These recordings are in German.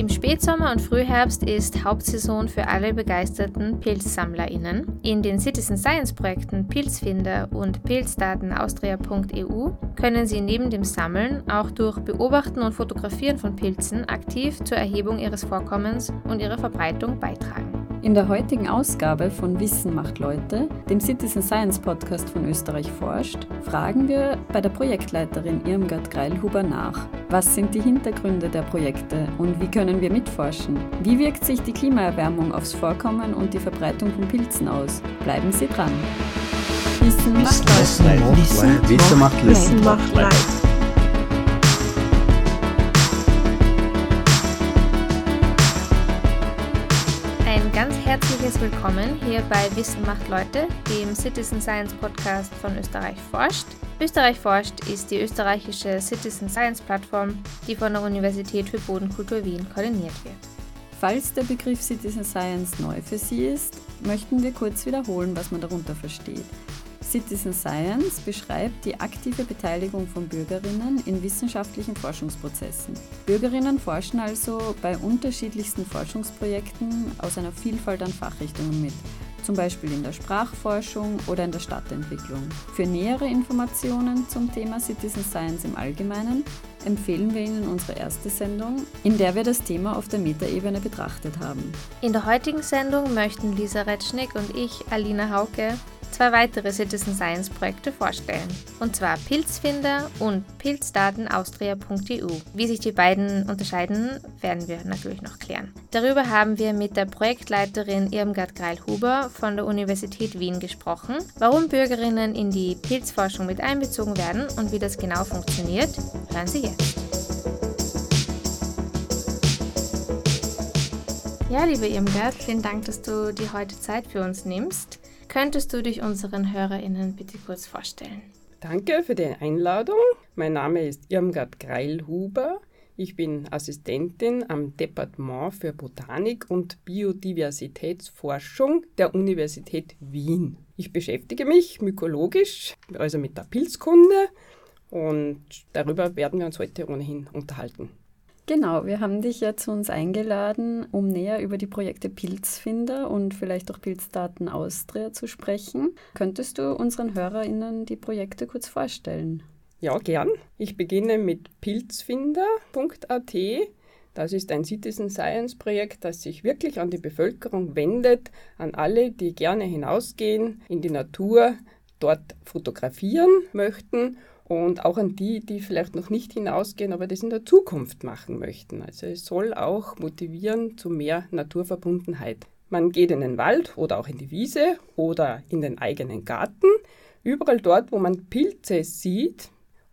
Im Spätsommer und Frühherbst ist Hauptsaison für alle begeisterten PilzsammlerInnen. In den Citizen Science Projekten Pilzfinder und Pilzdatenaustria.eu können Sie neben dem Sammeln auch durch Beobachten und Fotografieren von Pilzen aktiv zur Erhebung ihres Vorkommens und ihrer Verbreitung beitragen. In der heutigen Ausgabe von Wissen macht Leute, dem Citizen Science Podcast von Österreich forscht, fragen wir bei der Projektleiterin Irmgard Greilhuber nach. Was sind die Hintergründe der Projekte und wie können wir mitforschen? Wie wirkt sich die Klimaerwärmung aufs Vorkommen und die Verbreitung von Pilzen aus? Bleiben Sie dran. Wissen macht Leute. Wissen macht Leute. Wissen macht Leute. Herzliches Willkommen hier bei Wissen macht Leute, dem Citizen Science Podcast von Österreich forscht. Österreich forscht ist die österreichische Citizen Science Plattform, die von der Universität für Bodenkultur Wien koordiniert wird. Falls der Begriff Citizen Science neu für Sie ist, möchten wir kurz wiederholen, was man darunter versteht. Citizen Science beschreibt die aktive Beteiligung von Bürgerinnen in wissenschaftlichen Forschungsprozessen. Bürgerinnen forschen also bei unterschiedlichsten Forschungsprojekten aus einer Vielfalt an Fachrichtungen mit, zum Beispiel in der Sprachforschung oder in der Stadtentwicklung. Für nähere Informationen zum Thema Citizen Science im Allgemeinen empfehlen wir Ihnen unsere erste Sendung, in der wir das Thema auf der Metaebene betrachtet haben. In der heutigen Sendung möchten Lisa Retschnick und ich, Alina Hauke, zwei weitere Citizen Science Projekte vorstellen. Und zwar Pilzfinder und Pilzdatenaustria.eu. Wie sich die beiden unterscheiden, werden wir natürlich noch klären. Darüber haben wir mit der Projektleiterin Irmgard Greil-Huber von der Universität Wien gesprochen, warum Bürgerinnen in die Pilzforschung mit einbezogen werden und wie das genau funktioniert, hören Sie jetzt. Ja, liebe Irmgard, vielen Dank, dass du dir heute Zeit für uns nimmst. Könntest du dich unseren HörerInnen bitte kurz vorstellen? Danke für die Einladung. Mein Name ist Irmgard Greilhuber. Ich bin Assistentin am Departement für Botanik und Biodiversitätsforschung der Universität Wien. Ich beschäftige mich mykologisch, also mit der Pilzkunde und darüber werden wir uns heute ohnehin unterhalten. Genau, wir haben dich ja zu uns eingeladen, um näher über die Projekte Pilzfinder und vielleicht auch Pilzdaten Austria zu sprechen. Könntest du unseren HörerInnen die Projekte kurz vorstellen? Ja, gern. Ich beginne mit pilzfinder.at. Das ist ein Citizen Science Projekt, das sich wirklich an die Bevölkerung wendet, an alle, die gerne hinausgehen in die Natur, dort fotografieren möchten und auch an die, die vielleicht noch nicht hinausgehen, aber das in der Zukunft machen möchten. Also es soll auch motivieren zu mehr Naturverbundenheit. Man geht in den Wald oder auch in die Wiese oder in den eigenen Garten. Überall dort, wo man Pilze sieht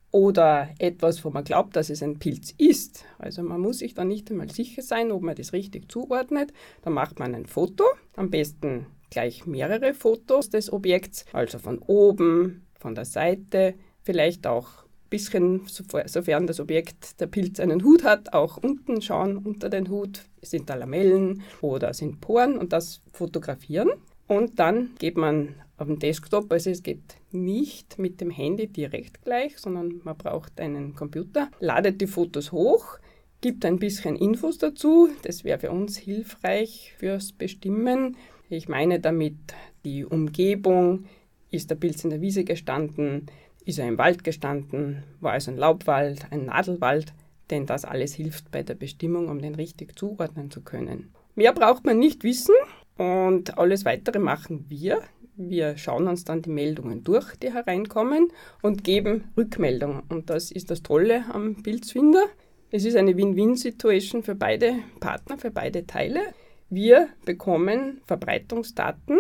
oder etwas, wo man glaubt, dass es ein Pilz ist. Also man muss sich dann nicht einmal sicher sein, ob man das richtig zuordnet. Dann macht man ein Foto, am besten gleich mehrere Fotos des Objekts, also von oben, von der Seite, vielleicht auch ein bisschen, sofern das Objekt, der Pilz einen Hut hat, auch unten schauen, unter den Hut, sind da Lamellen oder sind Poren und das fotografieren. Und dann geht man auf den Desktop, also es geht nicht mit dem Handy direkt gleich, sondern man braucht einen Computer, ladet die Fotos hoch, gibt ein bisschen Infos dazu, das wäre für uns hilfreich fürs Bestimmen. Ich meine damit die Umgebung, ist der Pilz in der Wiese gestanden, ist er im Wald gestanden, war es ein Laubwald, ein Nadelwald, denn das alles hilft bei der Bestimmung, um den richtig zuordnen zu können. Mehr braucht man nicht wissen und alles weitere machen wir. Wir schauen uns dann die Meldungen durch, die hereinkommen und geben Rückmeldung. Und das ist das Tolle am Pilzfinder. Es ist eine Win-Win-Situation für beide Partner, für beide Teile. Wir bekommen Verbreitungsdaten,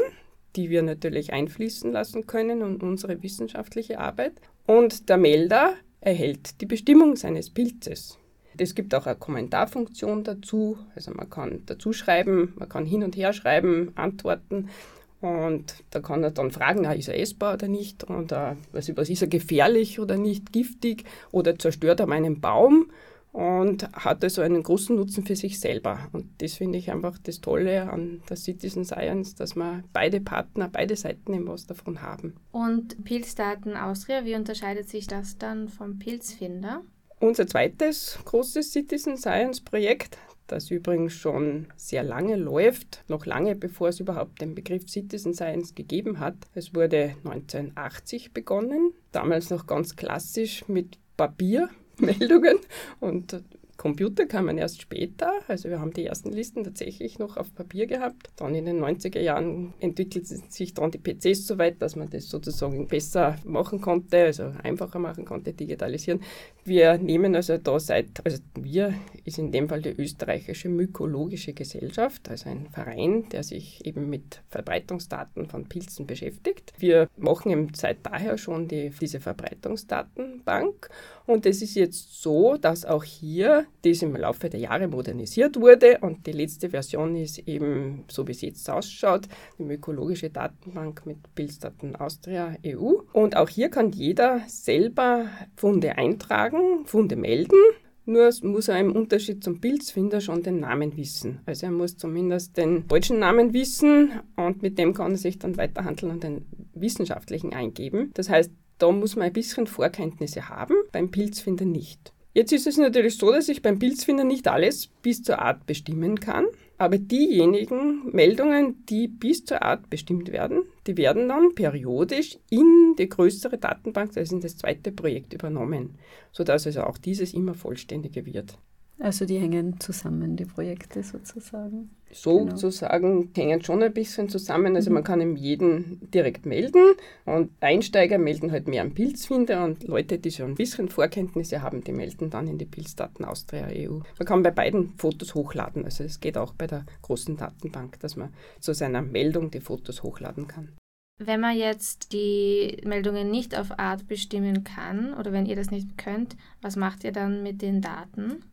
die wir natürlich einfließen lassen können in unsere wissenschaftliche Arbeit. Und der Melder erhält die Bestimmung seines Pilzes. Es gibt auch eine Kommentarfunktion dazu, also man kann dazu schreiben, man kann hin und her schreiben, antworten. Und da kann er dann fragen, na, ist er essbar oder nicht? Oder was, was ist er gefährlich oder nicht, giftig? Oder zerstört er meinen Baum und hat also einen großen Nutzen für sich selber. Und das finde ich einfach das Tolle an der Citizen Science, dass wir beide Partner, beide Seiten eben was davon haben. Und Pilzdaten Austria, wie unterscheidet sich das dann vom Pilzfinder? Unser zweites großes Citizen Science Projekt, das übrigens schon sehr lange läuft, noch lange bevor es überhaupt den Begriff Citizen Science gegeben hat. Es wurde 1980 begonnen, damals noch ganz klassisch mit Papiermeldungen und Computer kamen erst später, also wir haben die ersten Listen tatsächlich noch auf Papier gehabt. Dann in den 90er Jahren entwickelten sich dann die PCs so weit, dass man das sozusagen besser machen konnte, also einfacher machen konnte, digitalisieren. Wir nehmen also da seit, also wir ist in dem Fall die österreichische Mykologische Gesellschaft, also ein Verein, der sich eben mit Verbreitungsdaten von Pilzen beschäftigt. Wir machen eben seit daher schon die, diese Verbreitungsdatenbank und es ist jetzt so, dass auch hier dies im Laufe der Jahre modernisiert wurde und die letzte Version ist eben, so wie es jetzt ausschaut, die ökologische Datenbank mit Pilzdaten Austria EU. Und auch hier kann jeder selber Funde eintragen, Funde melden. Nur muss er im Unterschied zum Pilzfinder schon den Namen wissen. Also er muss zumindest den deutschen Namen wissen und mit dem kann er sich dann weiterhandeln und den wissenschaftlichen eingeben. Das heißt, da muss man ein bisschen Vorkenntnisse haben, beim Pilzfinder nicht. Jetzt ist es natürlich so, dass ich beim Pilzfinder nicht alles bis zur Art bestimmen kann, aber diejenigen Meldungen, die bis zur Art bestimmt werden, die werden dann periodisch in die größere Datenbank, also in das zweite Projekt übernommen, sodass also auch dieses immer vollständiger wird. Also die hängen zusammen, die Projekte sozusagen. Sozusagen genau. hängen schon ein bisschen zusammen. Also mhm. man kann ihm jeden direkt melden und Einsteiger melden halt mehr am Pilzfinder und Leute, die schon ein bisschen Vorkenntnisse haben, die melden dann in die Pilzdaten Austria EU. Man kann bei beiden Fotos hochladen. Also es geht auch bei der großen Datenbank, dass man zu seiner Meldung die Fotos hochladen kann. Wenn man jetzt die Meldungen nicht auf Art bestimmen kann oder wenn ihr das nicht könnt, was macht ihr dann mit den Daten?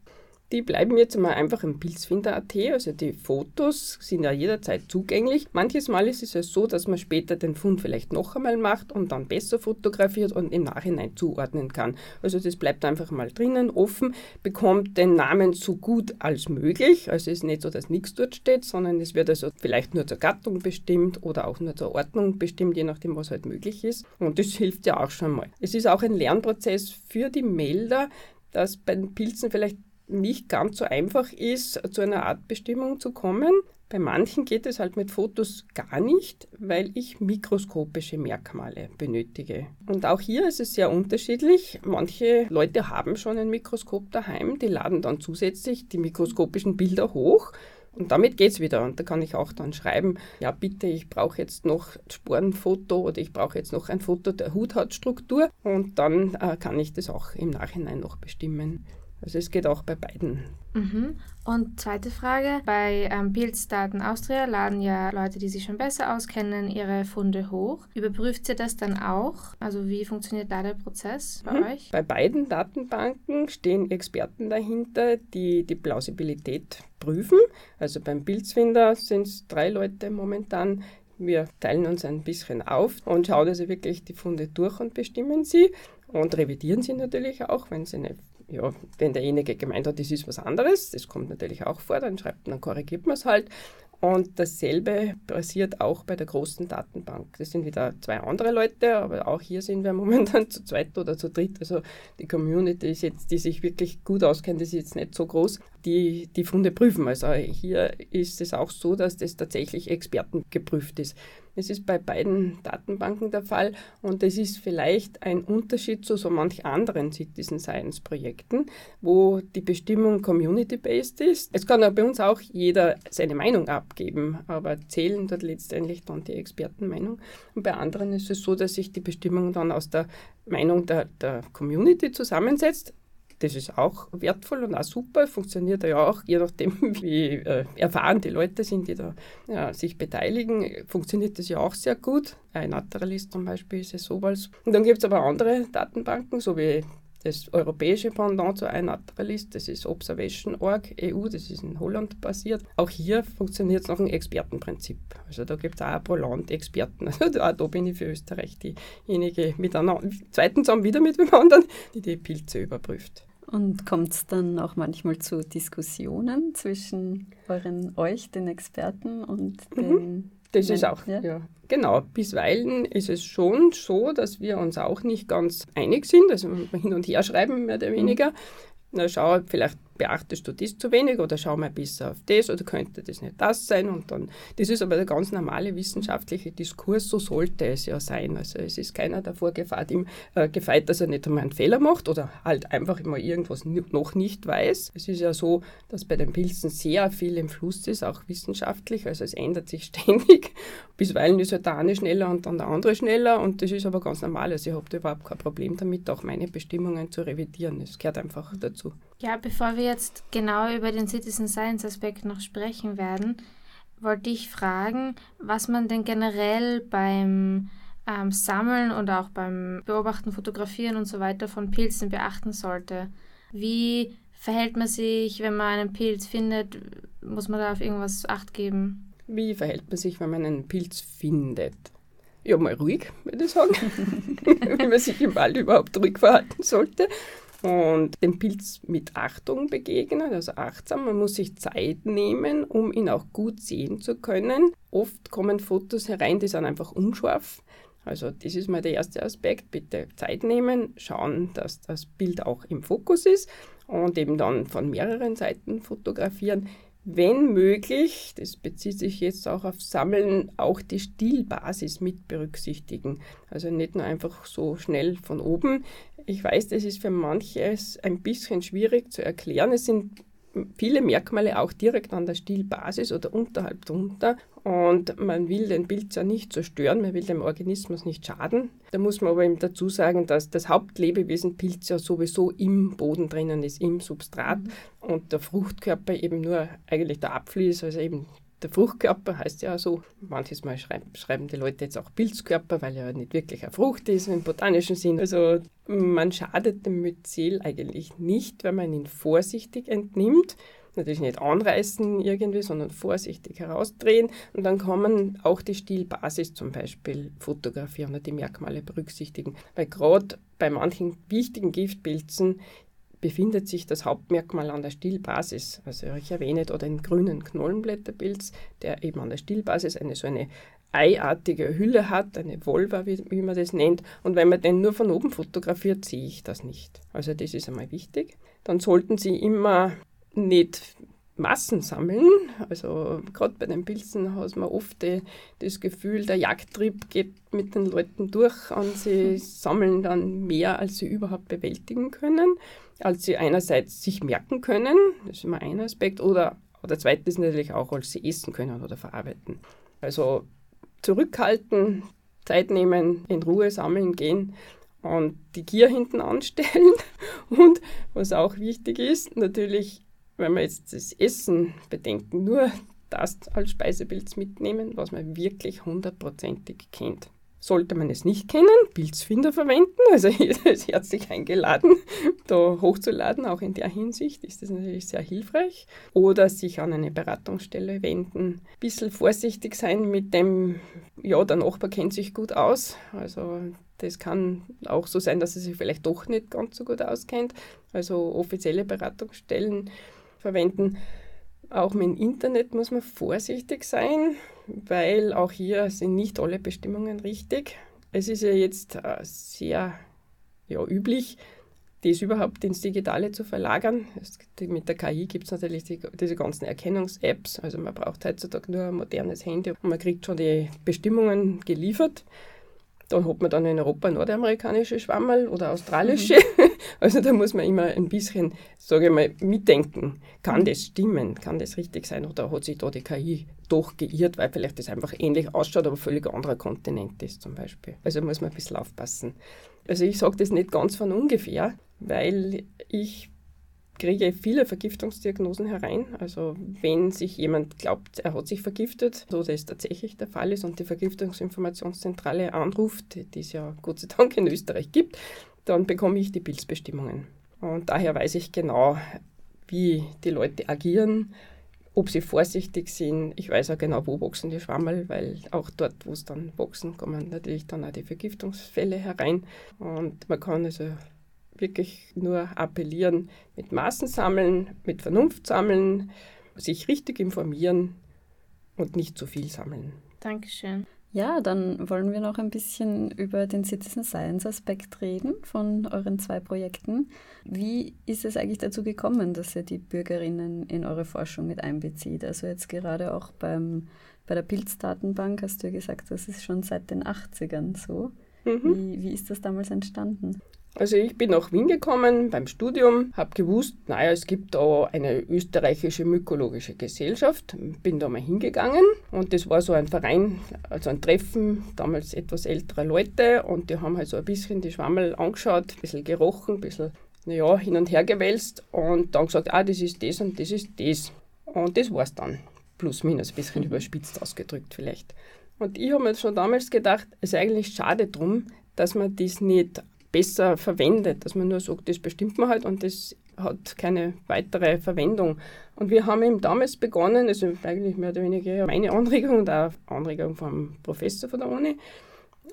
Die bleiben jetzt mal einfach im Pilzfinder.at, also die Fotos sind ja jederzeit zugänglich. Manches Mal ist es ja so, dass man später den Fund vielleicht noch einmal macht und dann besser fotografiert und im Nachhinein zuordnen kann. Also das bleibt einfach mal drinnen, offen, bekommt den Namen so gut als möglich. Also es ist nicht so, dass nichts dort steht, sondern es wird also vielleicht nur zur Gattung bestimmt oder auch nur zur Ordnung bestimmt, je nachdem, was halt möglich ist. Und das hilft ja auch schon mal. Es ist auch ein Lernprozess für die Melder, dass bei den Pilzen vielleicht nicht ganz so einfach ist, zu einer Artbestimmung zu kommen. Bei manchen geht es halt mit Fotos gar nicht, weil ich mikroskopische Merkmale benötige. Und auch hier ist es sehr unterschiedlich. Manche Leute haben schon ein Mikroskop daheim, die laden dann zusätzlich die mikroskopischen Bilder hoch. Und damit geht es wieder. Und da kann ich auch dann schreiben, ja bitte, ich brauche jetzt noch Sporenfoto oder ich brauche jetzt noch ein Foto der Huthautstruktur. Und dann äh, kann ich das auch im Nachhinein noch bestimmen. Also es geht auch bei beiden. Mhm. Und zweite Frage, bei ähm, Pilzdaten Austria laden ja Leute, die sich schon besser auskennen, ihre Funde hoch. Überprüft ihr das dann auch? Also wie funktioniert da der Prozess bei mhm. euch? Bei beiden Datenbanken stehen Experten dahinter, die die Plausibilität prüfen. Also beim Pilzfinder sind es drei Leute momentan, wir teilen uns ein bisschen auf und schauen also wirklich die Funde durch und bestimmen sie und revidieren sie natürlich auch, wenn sie eine ja, wenn derjenige gemeint hat, das ist was anderes, das kommt natürlich auch vor, dann schreibt man, korrigiert man es halt. Und dasselbe passiert auch bei der großen Datenbank. Das sind wieder zwei andere Leute, aber auch hier sind wir momentan zu zweit oder zu dritt. Also die Community ist jetzt, die sich wirklich gut auskennt, ist jetzt nicht so groß, die die Funde prüfen. Also hier ist es auch so, dass das tatsächlich Experten geprüft ist. Es ist bei beiden Datenbanken der Fall und es ist vielleicht ein Unterschied zu so manch anderen Citizen Science Projekten, wo die Bestimmung community-based ist. Es kann aber bei uns auch jeder seine Meinung abgeben, aber zählen dort letztendlich dann die Expertenmeinung. Und bei anderen ist es so, dass sich die Bestimmung dann aus der Meinung der, der Community zusammensetzt das ist auch wertvoll und auch super, funktioniert ja auch, je nachdem, wie äh, erfahren die Leute sind, die da ja, sich beteiligen, funktioniert das ja auch sehr gut. Ein Naturalist zum Beispiel ist es sowas. Und dann gibt es aber andere Datenbanken, so wie das europäische Pendant zu iNaturalist, das ist Observation.org EU, das ist in Holland basiert. Auch hier funktioniert es nach einem Expertenprinzip. Also da gibt es auch pro Land Experten. Also auch da bin ich für Österreich diejenige mit einer zweiten zusammen wieder mit dem anderen, die die Pilze überprüft. Und kommt es dann auch manchmal zu Diskussionen zwischen euren, euch, den Experten und mhm. den das ist auch, ja. ja. Genau, bisweilen ist es schon so, dass wir uns auch nicht ganz einig sind, also hin und her schreiben mehr oder mhm. weniger. Na, schau, vielleicht beachtest du das zu wenig oder schau mal besser auf das oder könnte das nicht das sein und dann, das ist aber der ganz normale wissenschaftliche Diskurs, so sollte es ja sein. Also es ist keiner davor gefeit, ihm, äh, gefeit dass er nicht einmal einen Fehler macht oder halt einfach immer irgendwas noch nicht weiß. Es ist ja so, dass bei den Pilzen sehr viel im Fluss ist, auch wissenschaftlich, also es ändert sich ständig. Bisweilen ist halt der eine schneller und dann der andere schneller und das ist aber ganz normal. Also ich habe überhaupt kein Problem damit, auch meine Bestimmungen zu revidieren. Es gehört einfach dazu. Ja, bevor wir jetzt genau über den Citizen Science Aspekt noch sprechen werden, wollte ich fragen, was man denn generell beim ähm, Sammeln und auch beim Beobachten, Fotografieren und so weiter von Pilzen beachten sollte. Wie verhält man sich, wenn man einen Pilz findet? Muss man da auf irgendwas Acht geben? Wie verhält man sich, wenn man einen Pilz findet? Ja, mal ruhig, würde ich sagen. Wie man sich im Wald überhaupt ruhig verhalten sollte und dem Pilz mit Achtung begegnen, also achtsam. Man muss sich Zeit nehmen, um ihn auch gut sehen zu können. Oft kommen Fotos herein, die sind einfach unscharf. Also das ist mal der erste Aspekt. Bitte Zeit nehmen, schauen, dass das Bild auch im Fokus ist und eben dann von mehreren Seiten fotografieren wenn möglich, das bezieht sich jetzt auch auf Sammeln, auch die Stilbasis mit berücksichtigen. Also nicht nur einfach so schnell von oben. Ich weiß, das ist für manches ein bisschen schwierig zu erklären. Es sind viele Merkmale auch direkt an der Stilbasis oder unterhalb drunter. Und man will den Pilz ja nicht zerstören, man will dem Organismus nicht schaden. Da muss man aber eben dazu sagen, dass das Hauptlebewesen Pilz ja sowieso im Boden drinnen ist, im Substrat. Mhm. Und der Fruchtkörper eben nur eigentlich der Apfel ist, also eben der Fruchtkörper heißt ja so. Manches Mal schreiben, schreiben die Leute jetzt auch Pilzkörper, weil er nicht wirklich eine Frucht ist im botanischen Sinn. Also man schadet dem Myzel eigentlich nicht, wenn man ihn vorsichtig entnimmt. Natürlich nicht anreißen irgendwie, sondern vorsichtig herausdrehen. Und dann kann man auch die Stilbasis zum Beispiel fotografieren und die Merkmale berücksichtigen. Weil gerade bei manchen wichtigen Giftpilzen befindet sich das Hauptmerkmal an der Stielbasis. Also ich erwähne da den grünen Knollenblätterpilz, der eben an der Stielbasis eine so eine eiartige Hülle hat, eine Volva, wie, wie, man das nennt. Und wenn man den nur von oben fotografiert, sehe ich das nicht. Also das ist einmal wichtig. Dann sollten Sie immer nicht Massen sammeln. Also gerade bei den Pilzen hat man oft die, das Gefühl, der Jagdtrieb geht mit den Leuten durch und sie sammeln dann mehr, als sie überhaupt bewältigen können als sie einerseits sich merken können, das ist immer ein Aspekt, oder, oder zweitens natürlich auch, als sie essen können oder verarbeiten. Also zurückhalten, Zeit nehmen, in Ruhe sammeln gehen und die Gier hinten anstellen. Und was auch wichtig ist, natürlich, wenn wir jetzt das Essen bedenken, nur das als Speisepilz mitnehmen, was man wirklich hundertprozentig kennt. Sollte man es nicht kennen, Pilzfinder verwenden. Also jeder ist herzlich eingeladen, da hochzuladen. Auch in der Hinsicht ist das natürlich sehr hilfreich. Oder sich an eine Beratungsstelle wenden. Ein bisschen vorsichtig sein mit dem, ja, der Nachbar kennt sich gut aus. Also das kann auch so sein, dass er sich vielleicht doch nicht ganz so gut auskennt. Also offizielle Beratungsstellen verwenden. Auch mit dem Internet muss man vorsichtig sein weil auch hier sind nicht alle Bestimmungen richtig. Es ist ja jetzt äh, sehr ja, üblich, das überhaupt ins Digitale zu verlagern. Mit der KI gibt es natürlich die, diese ganzen Erkennungs-Apps. Also man braucht heutzutage nur ein modernes Handy und man kriegt schon die Bestimmungen geliefert. Dann hat man dann in Europa nordamerikanische Schwammerl oder australische. Mhm. Also da muss man immer ein bisschen, sage ich mal, mitdenken. Kann mhm. das stimmen? Kann das richtig sein? Oder hat sich da die KI doch geirrt, weil vielleicht das einfach ähnlich ausschaut, aber völlig anderer Kontinent ist zum Beispiel. Also muss man ein bisschen aufpassen. Also ich sage das nicht ganz von ungefähr, weil ich kriege viele Vergiftungsdiagnosen herein. Also wenn sich jemand glaubt, er hat sich vergiftet, so das tatsächlich der Fall ist und die Vergiftungsinformationszentrale anruft, die es ja Gott sei Dank in Österreich gibt, dann bekomme ich die Pilzbestimmungen. Und daher weiß ich genau, wie die Leute agieren, ob sie vorsichtig sind. Ich weiß auch genau, wo wachsen die Schwammerl, weil auch dort, wo es dann wachsen, kommen natürlich dann auch die Vergiftungsfälle herein. Und man kann also wirklich nur appellieren, mit Maßen sammeln, mit Vernunft sammeln, sich richtig informieren und nicht zu viel sammeln. Dankeschön. Ja, dann wollen wir noch ein bisschen über den Citizen Science Aspekt reden von euren zwei Projekten. Wie ist es eigentlich dazu gekommen, dass ihr die Bürgerinnen in eure Forschung mit einbezieht? Also jetzt gerade auch beim, bei der Pilzdatenbank hast du ja gesagt, das ist schon seit den 80ern so. Mhm. Wie, wie ist das damals entstanden? Also ich bin nach Wien gekommen beim Studium, habe gewusst, naja, es gibt da eine österreichische mykologische Gesellschaft, bin da mal hingegangen und das war so ein Verein, also ein Treffen damals etwas älterer Leute und die haben halt so ein bisschen die Schwammel angeschaut, ein bisschen gerochen, ein bisschen, naja, hin und her gewälzt und dann gesagt, ah, das ist das und das ist das. Und das war's dann. Plus, minus, ein bisschen mhm. überspitzt ausgedrückt vielleicht. Und ich habe mir schon damals gedacht, es ist eigentlich schade drum, dass man das nicht besser verwendet, dass man nur sagt, das bestimmt man halt und das hat keine weitere Verwendung. Und wir haben eben damals begonnen, also eigentlich mehr oder weniger meine Anregung und auch Anregung vom Professor von der Uni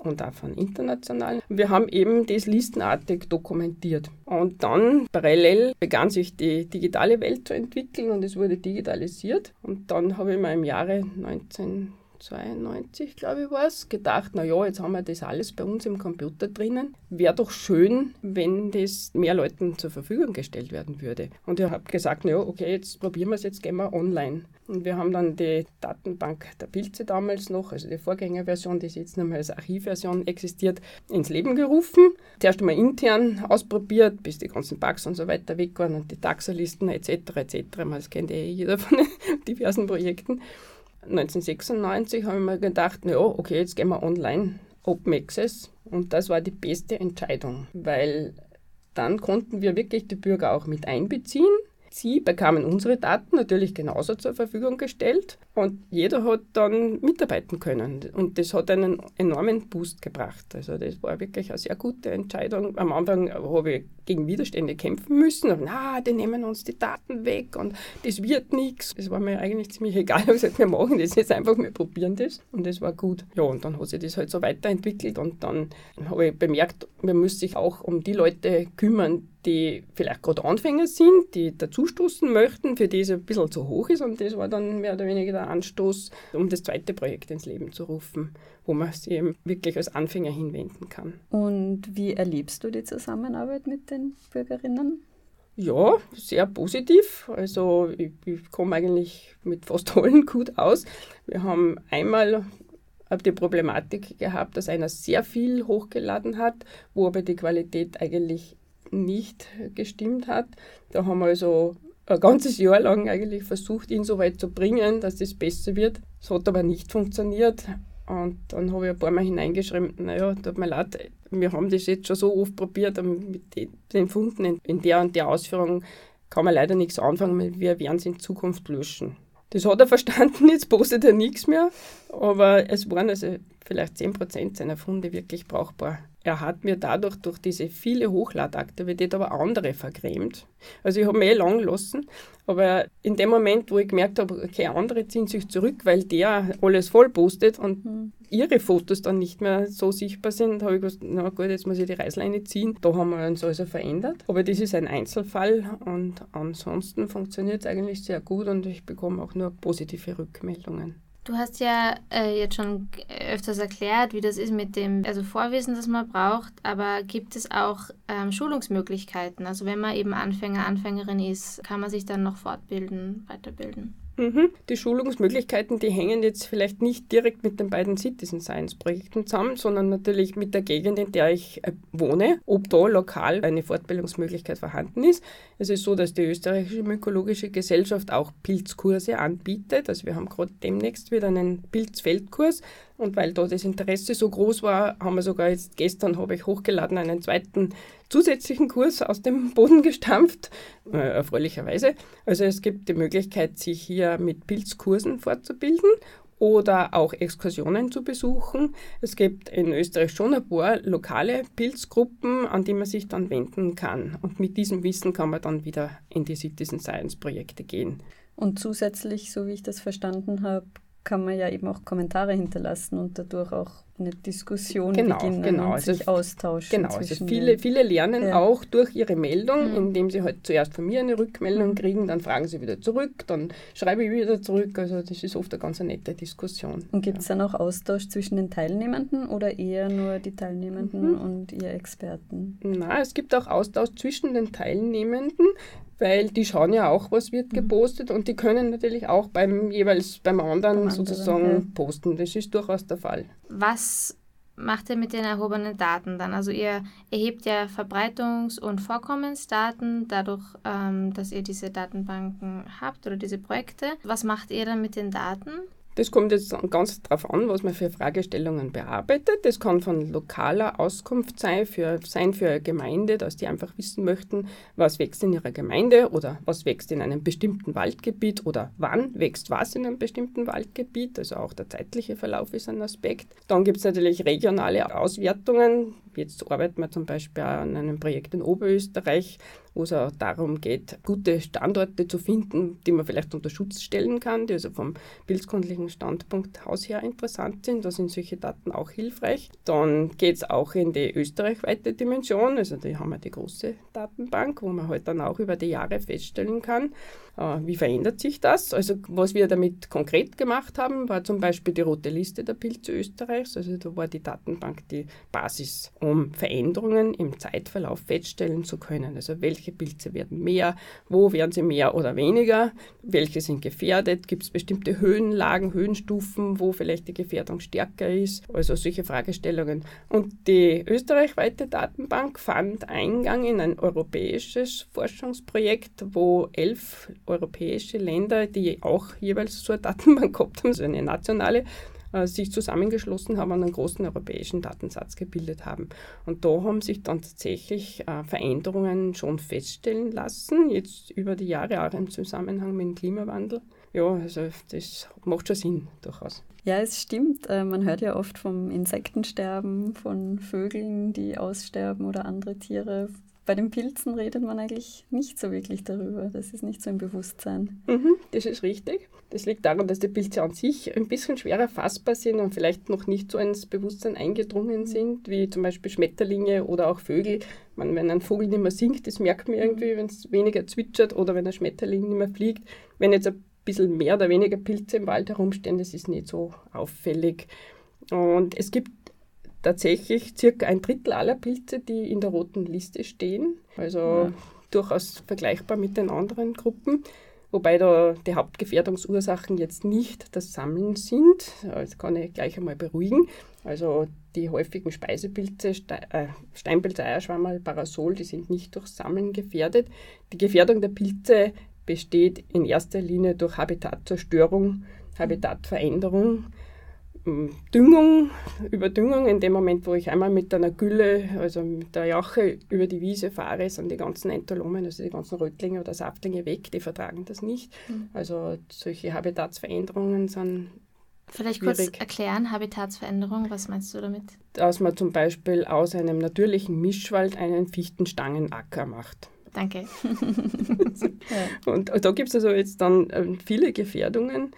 und auch von internationalen. Wir haben eben das listenartig dokumentiert. Und dann parallel begann sich die digitale Welt zu entwickeln und es wurde digitalisiert. Und dann habe ich mir im Jahre 19 92, glaube ich, war es, gedacht, naja, jetzt haben wir das alles bei uns im Computer drinnen. Wäre doch schön, wenn das mehr Leuten zur Verfügung gestellt werden würde. Und ich habe gesagt, naja, okay, jetzt probieren wir es, jetzt gehen wir online. Und wir haben dann die Datenbank der Pilze damals noch, also die Vorgängerversion, die jetzt nochmal als Archivversion existiert, ins Leben gerufen. Zuerst einmal intern ausprobiert, bis die ganzen Bugs und so weiter weg waren und die Taxalisten etc. etc. Das kennt eh jeder von den diversen Projekten. 1996 habe ich mir gedacht, ja, okay, jetzt gehen wir online, Open Access. Und das war die beste Entscheidung, weil dann konnten wir wirklich die Bürger auch mit einbeziehen. Sie bekamen unsere Daten natürlich genauso zur Verfügung gestellt und jeder hat dann mitarbeiten können. Und das hat einen enormen Boost gebracht. Also das war wirklich eine sehr gute Entscheidung. Am Anfang habe ich gegen Widerstände kämpfen müssen. Und, na, die nehmen uns die Daten weg und das wird nichts. Das war mir eigentlich ziemlich egal. Gesagt, wir machen das jetzt einfach, wir probieren das. Und das war gut. Ja, und dann hat sich das halt so weiterentwickelt und dann habe ich bemerkt, man muss sich auch um die Leute kümmern, die vielleicht gerade Anfänger sind, die dazustoßen möchten, für die es ein bisschen zu hoch ist. Und das war dann mehr oder weniger der Anstoß, um das zweite Projekt ins Leben zu rufen, wo man sich eben wirklich als Anfänger hinwenden kann. Und wie erlebst du die Zusammenarbeit mit den Bürgerinnen? Ja, sehr positiv. Also ich, ich komme eigentlich mit fast allen gut aus. Wir haben einmal die Problematik gehabt, dass einer sehr viel hochgeladen hat, wo aber die Qualität eigentlich nicht gestimmt hat. Da haben wir also ein ganzes Jahr lang eigentlich versucht, ihn so weit zu bringen, dass das besser wird. Es hat aber nicht funktioniert. Und dann habe ich ein paar Mal hineingeschrieben, naja, tut mir leid, wir haben das jetzt schon so oft probiert und mit den Funden in der und der Ausführung kann man leider nichts anfangen, wir werden es in Zukunft löschen. Das hat er verstanden, jetzt postet er nichts mehr, aber es waren also vielleicht 10% seiner Funde wirklich brauchbar er hat mir dadurch durch diese viele Hochladaktivität aber andere vergrämt. Also ich habe mich eh lang gelassen, aber in dem Moment, wo ich gemerkt habe, okay, andere ziehen sich zurück, weil der alles voll postet und mhm. ihre Fotos dann nicht mehr so sichtbar sind, habe ich gesagt, na gut, jetzt muss ich die Reißleine ziehen. Da haben wir uns also verändert. Aber das ist ein Einzelfall und ansonsten funktioniert es eigentlich sehr gut und ich bekomme auch nur positive Rückmeldungen. Du hast ja äh, jetzt schon öfters erklärt, wie das ist mit dem also Vorwissen, das man braucht, aber gibt es auch ähm, Schulungsmöglichkeiten? Also wenn man eben Anfänger, Anfängerin ist, kann man sich dann noch fortbilden, weiterbilden? Mhm. Die Schulungsmöglichkeiten, die hängen jetzt vielleicht nicht direkt mit den beiden Citizen Science Projekten zusammen, sondern natürlich mit der Gegend, in der ich äh, wohne, ob da lokal eine Fortbildungsmöglichkeit vorhanden ist. Es ist so, dass die österreichische Mykologische Gesellschaft auch Pilzkurse anbietet. Also wir haben gerade demnächst wieder einen Pilzfeldkurs und weil da das Interesse so groß war, haben wir sogar jetzt gestern habe ich hochgeladen einen zweiten zusätzlichen Kurs aus dem Boden gestampft, äh, erfreulicherweise. Also es gibt die Möglichkeit, sich hier mit Pilzkursen fortzubilden oder auch Exkursionen zu besuchen. Es gibt in Österreich schon ein paar lokale Pilzgruppen, an die man sich dann wenden kann. Und mit diesem Wissen kann man dann wieder in die Citizen Science Projekte gehen. Und zusätzlich, so wie ich das verstanden habe, kann man ja eben auch Kommentare hinterlassen und dadurch auch eine Diskussion genau, beginnen genau. und also sich austauschen. Genau, also viele, viele lernen ja. auch durch ihre Meldung, Mhm. indem sie halt zuerst von mir eine Rückmeldung Mhm. kriegen, dann fragen sie wieder zurück, dann schreibe ich wieder zurück. Also das ist oft eine ganz nette Diskussion. Und gibt es dann auch Austausch zwischen den Teilnehmenden oder eher nur die Teilnehmenden Mhm. und ihr Experten? Na, es gibt auch Austausch zwischen den Teilnehmenden, weil die schauen ja auch, was wird Mhm. gepostet und die können natürlich auch beim jeweils beim anderen Beim anderen, sozusagen ja. posten. Das ist durchaus der Fall. Was macht ihr mit den erhobenen Daten dann? Also ihr erhebt ja Verbreitungs- und Vorkommensdaten dadurch, ähm, dass ihr diese Datenbanken habt oder diese Projekte. Was macht ihr dann mit den Daten? Das kommt jetzt ganz darauf an, was man für Fragestellungen bearbeitet. Das kann von lokaler Auskunft sein für, sein für eine Gemeinde, dass die einfach wissen möchten, was wächst in ihrer Gemeinde oder was wächst in einem bestimmten Waldgebiet oder wann wächst was in einem bestimmten Waldgebiet. Also auch der zeitliche Verlauf ist ein Aspekt. Dann gibt es natürlich regionale Auswertungen. Jetzt arbeiten wir zum Beispiel an einem Projekt in Oberösterreich, wo es auch darum geht, gute Standorte zu finden, die man vielleicht unter Schutz stellen kann, die also vom bildkundlichen Standpunkt hausher interessant sind. Da sind solche Daten auch hilfreich. Dann geht es auch in die österreichweite Dimension. Also die haben wir die große Datenbank, wo man halt dann auch über die Jahre feststellen kann, wie verändert sich das. Also was wir damit konkret gemacht haben, war zum Beispiel die rote Liste der Pilze Österreichs. Also da war die Datenbank die Basis, um Veränderungen im Zeitverlauf feststellen zu können. Also welche Pilze werden mehr, wo werden sie mehr oder weniger, welche sind gefährdet, gibt es bestimmte Höhenlagen, Höhenstufen, wo vielleicht die Gefährdung stärker ist. Also solche Fragestellungen. Und die österreichweite Datenbank fand Eingang in ein europäisches Forschungsprojekt, wo elf europäische Länder, die auch jeweils so eine Datenbank gehabt haben, also eine nationale, äh, sich zusammengeschlossen haben und einen großen europäischen Datensatz gebildet haben. Und da haben sich dann tatsächlich äh, Veränderungen schon feststellen lassen, jetzt über die Jahre auch im Zusammenhang mit dem Klimawandel. Ja, also das macht schon Sinn durchaus. Ja, es stimmt. Äh, Man hört ja oft vom Insektensterben, von Vögeln, die aussterben oder andere Tiere. Bei den Pilzen redet man eigentlich nicht so wirklich darüber. Das ist nicht so im Bewusstsein. Mhm, das ist richtig. Das liegt daran, dass die Pilze an sich ein bisschen schwerer fassbar sind und vielleicht noch nicht so ins Bewusstsein eingedrungen sind, wie zum Beispiel Schmetterlinge oder auch Vögel. Man, wenn ein Vogel nicht mehr singt, das merkt man irgendwie, wenn es weniger zwitschert oder wenn ein Schmetterling nicht mehr fliegt. Wenn jetzt ein bisschen mehr oder weniger Pilze im Wald herumstehen, das ist nicht so auffällig. Und es gibt tatsächlich circa ein Drittel aller Pilze, die in der roten Liste stehen. Also Ja. durchaus vergleichbar mit den anderen Gruppen. Wobei da die Hauptgefährdungsursachen jetzt nicht das Sammeln sind. Das kann ich gleich einmal beruhigen. Also die häufigen Speisepilze, Ste äh, Steinpilze, Eierschwammerl, Parasol, die sind nicht durch Sammeln gefährdet. Die Gefährdung der Pilze besteht in erster Linie durch Habitatzerstörung, Habitatveränderung, Düngung, Überdüngung. In dem Moment, wo ich einmal mit einer Gülle, also mit der Jache über die Wiese fahre, sind die ganzen Entolomen, also die ganzen Rötlinge oder Saftlinge weg, die vertragen das nicht. Mhm. Also solche Habitatsveränderungen sind Vielleicht kurz Schwierig. erklären, Habitatsveränderung, was meinst du damit? dass man zum Beispiel aus einem natürlichen Mischwald einen Fichtenstangenacker macht. Danke. Und da gibt es also jetzt dann ähm, viele Gefährdungen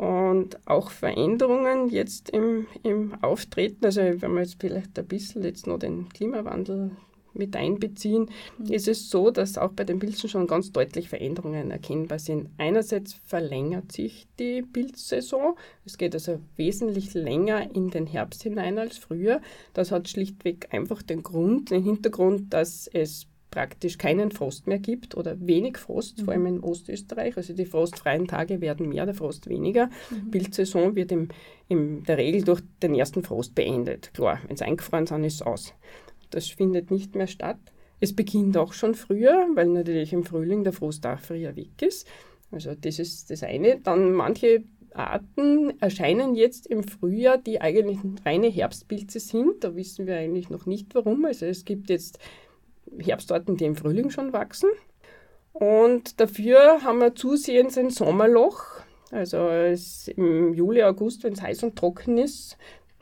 und auch Veränderungen jetzt im, im Auftreten. Also wenn wir jetzt vielleicht ein bisschen jetzt noch den Klimawandel mit einbeziehen, Mhm. ist es so, dass auch bei den Pilzen schon ganz deutlich Veränderungen erkennbar sind. Einerseits verlängert sich die Pilzsaison. Es geht also wesentlich länger in den Herbst hinein als früher. Das hat schlichtweg einfach den Grund, den Hintergrund, dass es praktisch keinen Frost mehr gibt oder wenig Frost, vor allem in Ostösterreich. Also die frostfreien Tage werden mehr, der Frost weniger. Pilzsaison wird im, in der Regel durch den ersten Frost beendet. Klar, wenn es eingefroren ist, dann ist es aus. Das findet nicht mehr statt. Es beginnt auch schon früher, weil natürlich im Frühling der Frost auch früher weg ist. Also das ist das eine. Dann manche Arten erscheinen jetzt im Frühjahr, die eigentlich reine Herbstpilze sind. Da wissen wir eigentlich noch nicht warum. Also es gibt jetzt Herbstarten, die im Frühling schon wachsen. Und dafür haben wir zusehends ein Sommerloch. Also im Juli, August, wenn es heiß und trocken ist,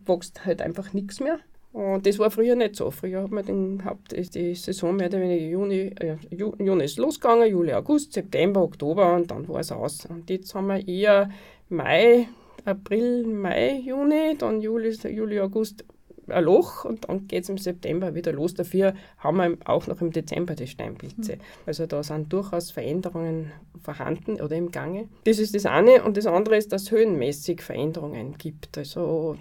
wächst halt einfach nichts mehr. Und das war früher nicht so. Früher hat man den, ist die Saison mehr oder weniger Juni, äh, Ju, Juni ist losgegangen, Juli, August, September, Oktober und dann war es aus. Und jetzt haben wir eher Mai, April, Mai, Juni, dann Juli, Juli August ein Loch und dann geht es im September wieder los. Dafür haben wir auch noch im Dezember die Steinpilze. Mhm. Also da sind durchaus Veränderungen vorhanden oder im Gange. Das ist das eine. Und das andere ist, dass es höhenmäßig Veränderungen gibt. Also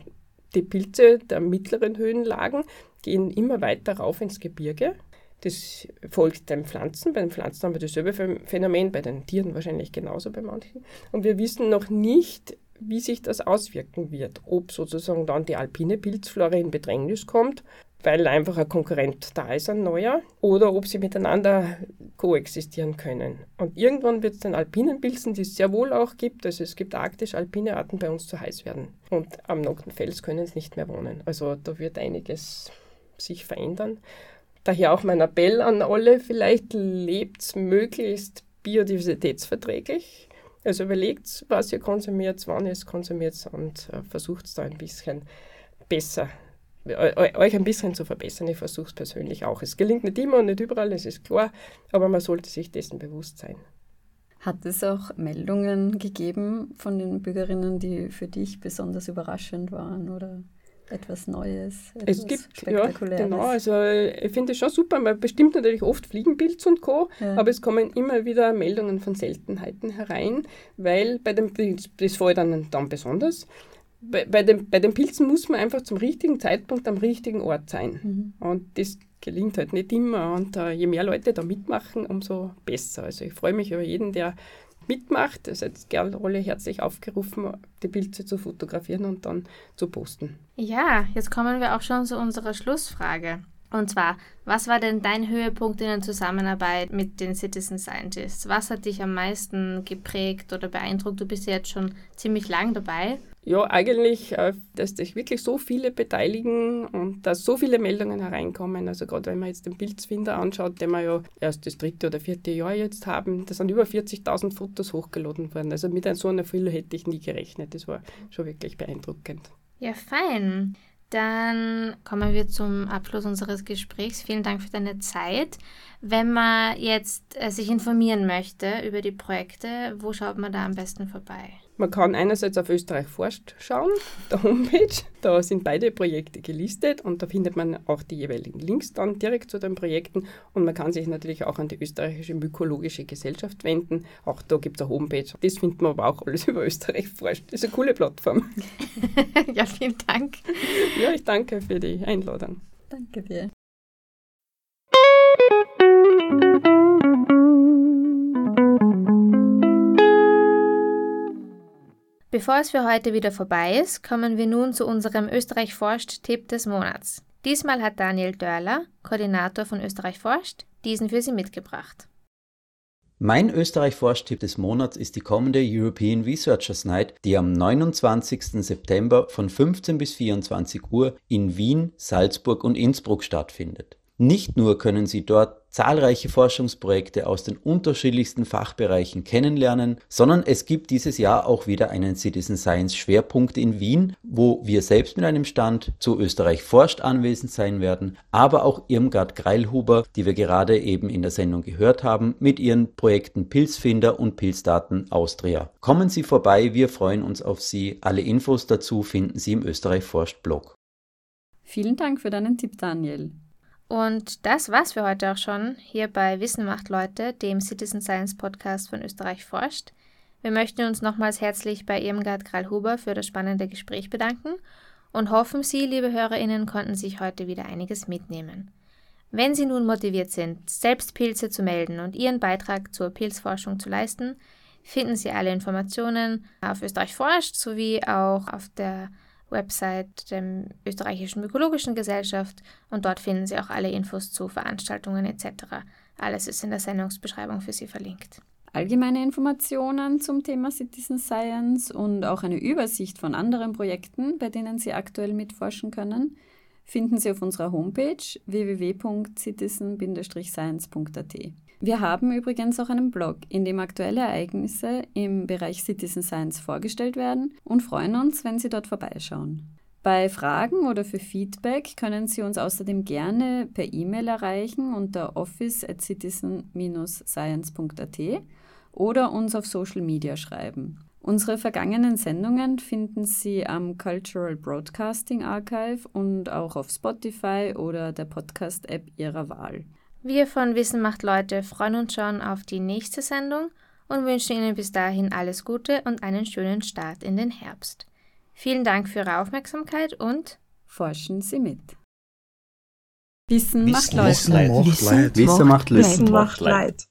die Pilze der mittleren Höhenlagen gehen immer weiter rauf ins Gebirge. Das folgt den Pflanzen. Bei den Pflanzen haben wir dasselbe Phänomen, bei den Tieren wahrscheinlich genauso bei manchen. Und wir wissen noch nicht, wie sich das auswirken wird. Ob sozusagen dann die alpine Pilzflora in Bedrängnis kommt, weil einfach ein Konkurrent da ist, ein neuer, oder ob sie miteinander koexistieren können. Und irgendwann wird es den alpinen Pilzen, die es sehr wohl auch gibt, also es gibt arktisch-alpine Arten bei uns zu heiß werden. Und am nackten Fels können sie nicht mehr wohnen. Also da wird einiges sich verändern. Daher auch mein Appell an alle, vielleicht lebt möglichst biodiversitätsverträglich also überlegt, was ihr konsumiert, wann ihr es konsumiert und äh, versucht es da ein bisschen besser, euch ein bisschen zu verbessern. Ich versuche es persönlich auch. Es gelingt nicht immer und nicht überall, das ist klar, aber man sollte sich dessen bewusst sein. Hat es auch Meldungen gegeben von den Bürgerinnen, die für dich besonders überraschend waren oder etwas Neues, etwas es gibt, Ja, genau, also ich finde es schon super, man bestimmt natürlich oft Fliegenpilz und Co., ja. aber es kommen immer wieder Meldungen von Seltenheiten herein, weil bei dem, das fällt dann, dann besonders, bei, bei, dem, bei den Pilzen muss man einfach zum richtigen Zeitpunkt am richtigen Ort sein. Mhm. Und das gelingt halt nicht immer. Und uh, je mehr Leute da mitmachen, umso besser. Also ich freue mich über jeden, der mitmacht. Ihr seid gerne alle herzlich aufgerufen, die Pilze zu fotografieren und dann zu posten. Ja, jetzt kommen wir auch schon zu unserer Schlussfrage. Und zwar, was war denn dein Höhepunkt in der Zusammenarbeit mit den Citizen Scientists? Was hat dich am meisten geprägt oder beeindruckt? Du bist ja jetzt schon ziemlich lang dabei. Ja, eigentlich, äh, dass sich wirklich so viele beteiligen und dass so viele Meldungen hereinkommen. Also gerade wenn man jetzt den Pilzfinder anschaut, den wir ja erst das dritte oder vierte Jahr jetzt haben, da sind über 40.000 Fotos hochgeladen worden. Also mit so einer Fülle hätte ich nie gerechnet. Das war schon wirklich beeindruckend. Ja, fein. Dann kommen wir zum Abschluss unseres Gesprächs. Vielen Dank für deine Zeit. Wenn man jetzt äh, sich informieren möchte über die Projekte, wo schaut man da am besten vorbei? Man kann einerseits auf Österreich forscht schauen, der Homepage. Da sind beide Projekte gelistet und da findet man auch die jeweiligen Links dann direkt zu den Projekten. Und man kann sich natürlich auch an die österreichische Mykologische Gesellschaft wenden. Auch da gibt es eine Homepage. Das findet man aber auch alles über Österreich forscht. Das ist eine coole Plattform. ja, vielen Dank. Ja, ich danke für die Einladung. Danke dir. Bevor es für heute wieder vorbei ist, kommen wir nun zu unserem Österreich forscht-Tipp des Monats. Diesmal hat Daniel Dörler, Koordinator von Österreich forscht, diesen für Sie mitgebracht. Mein Österreich forscht-Tipp des Monats ist die kommende European Researchers Night, die am 29. September von 15 bis 24 Uhr in Wien, Salzburg und Innsbruck stattfindet. Nicht nur können Sie dort zahlreiche Forschungsprojekte aus den unterschiedlichsten Fachbereichen kennenlernen, sondern es gibt dieses Jahr auch wieder einen Citizen Science Schwerpunkt in Wien, wo wir selbst mit einem Stand zu Österreich forscht anwesend sein werden, aber auch Irmgard Greilhuber, die wir gerade eben in der Sendung gehört haben, mit ihren Projekten Pilzfinder und Pilzdaten Austria. Kommen Sie vorbei, wir freuen uns auf Sie. Alle Infos dazu finden Sie im Österreich forscht Blog. Vielen Dank für deinen Tipp, Daniel. Und das war's für heute auch schon hier bei Wissen macht Leute, dem Citizen Science Podcast von Österreich forscht. Wir möchten uns nochmals herzlich bei Irmgard Kralhuber für das spannende Gespräch bedanken und hoffen, Sie, liebe HörerInnen, konnten sich heute wieder einiges mitnehmen. Wenn Sie nun motiviert sind, selbst Pilze zu melden und Ihren Beitrag zur Pilzforschung zu leisten, finden Sie alle Informationen auf Österreich forscht sowie auch auf der Website der Österreichischen Mykologischen Gesellschaft und dort finden Sie auch alle Infos zu Veranstaltungen etc. Alles ist in der Sendungsbeschreibung für Sie verlinkt. Allgemeine Informationen zum Thema Citizen Science und auch eine Übersicht von anderen Projekten, bei denen Sie aktuell mitforschen können, finden Sie auf unserer Homepage www.citizen-science.at. Wir haben übrigens auch einen Blog, in dem aktuelle Ereignisse im Bereich Citizen Science vorgestellt werden und freuen uns, wenn Sie dort vorbeischauen. Bei Fragen oder für Feedback können Sie uns außerdem gerne per E-Mail erreichen unter office at citizen-science.at oder uns auf Social Media schreiben. Unsere vergangenen Sendungen finden Sie am Cultural Broadcasting Archive und auch auf Spotify oder der Podcast-App Ihrer Wahl. Wir von Wissen macht Leute freuen uns schon auf die nächste Sendung und wünschen Ihnen bis dahin alles Gute und einen schönen Start in den Herbst. Vielen Dank für Ihre Aufmerksamkeit und forschen Sie mit. Wissen, Wissen macht Leute. macht Leid. Wissen macht Lust. Wissen macht Leid.